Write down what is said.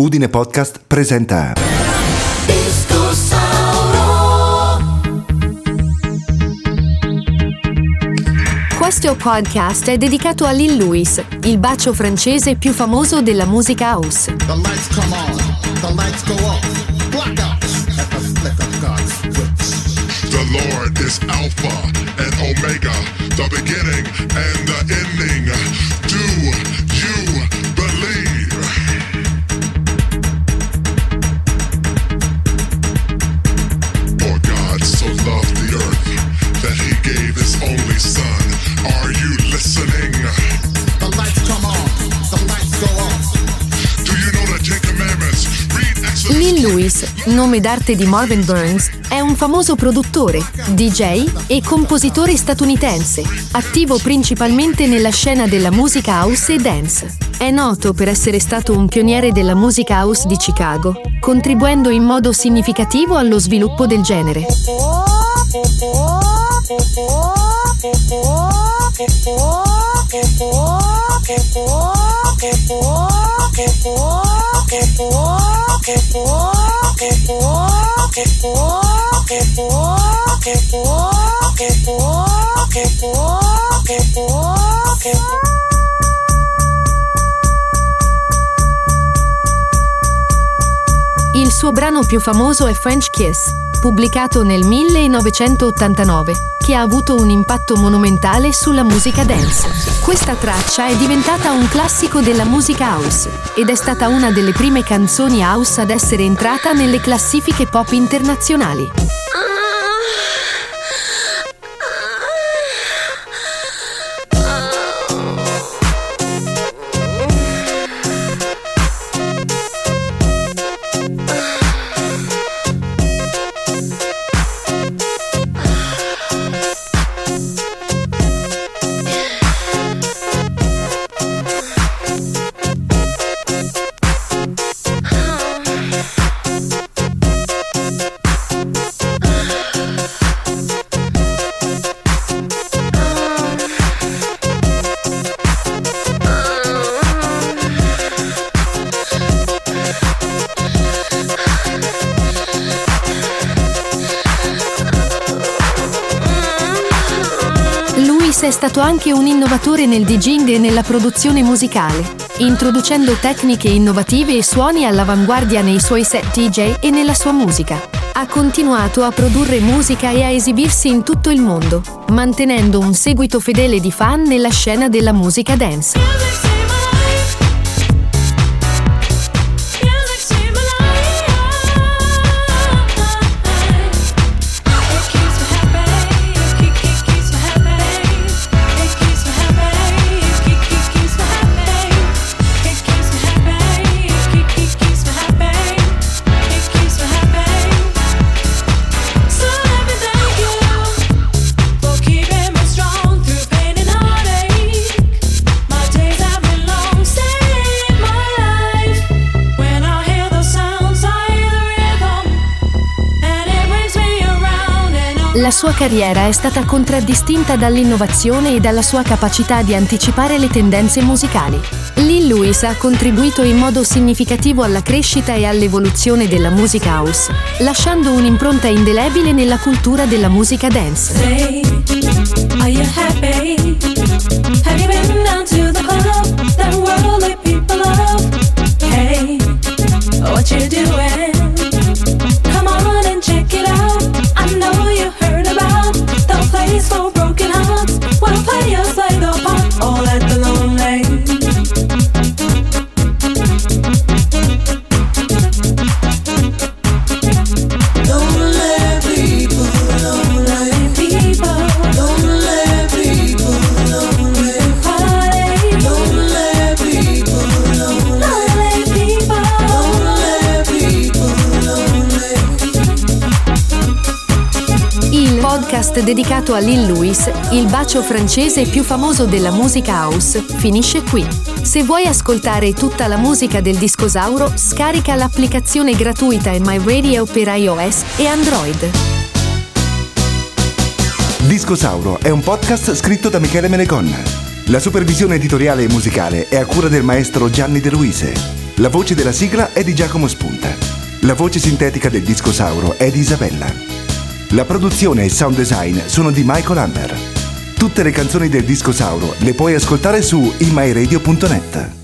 Udine Podcast presenta Questo podcast è dedicato a Lil Louis, il bacio francese più famoso della musica house. The lights come on, the lights go off. Blackouts at the flick of God's switch. The Lord is Alpha and Omega, the beginning and the ending. Nome d'arte di Marvin Burns, è un famoso produttore, DJ e compositore statunitense, attivo principalmente nella scena della musica house e dance. È noto per essere stato un pioniere della musica house di Chicago, contribuendo in modo significativo allo sviluppo del genere. Il suo brano più famoso è French Kiss, pubblicato nel 1989, che ha avuto un impatto monumentale sulla musica dance. Questa traccia è diventata un classico della musica house ed è stata una delle prime canzoni house ad essere entrata nelle classifiche pop internazionali. Luis è stato anche un innovatore nel DJing e nella produzione musicale, introducendo tecniche innovative e suoni all'avanguardia nei suoi set DJ e nella sua musica. Ha continuato a produrre musica e a esibirsi in tutto il mondo, mantenendo un seguito fedele di fan nella scena della musica dance. La sua carriera è stata contraddistinta dall'innovazione e dalla sua capacità di anticipare le tendenze musicali. Lil Louis ha contribuito in modo significativo alla crescita e all'evoluzione della musica house, lasciando un'impronta indelebile nella cultura della musica dance. Say, podcast dedicato a Lil Louis, il bacio francese più famoso della musica house, finisce qui. Se vuoi ascoltare tutta la musica del discosauro, scarica l'applicazione gratuita in My Radio per iOS e Android. Discosauro è un podcast scritto da Michele Menecon. La supervisione editoriale e musicale è a cura del maestro Gianni De Luise. La voce della sigla è di Giacomo Spunta. La voce sintetica del discosauro è di Isabella. La produzione e il sound design sono di Michael Hammer. Tutte le canzoni del discosauro le puoi ascoltare su imyradio.net.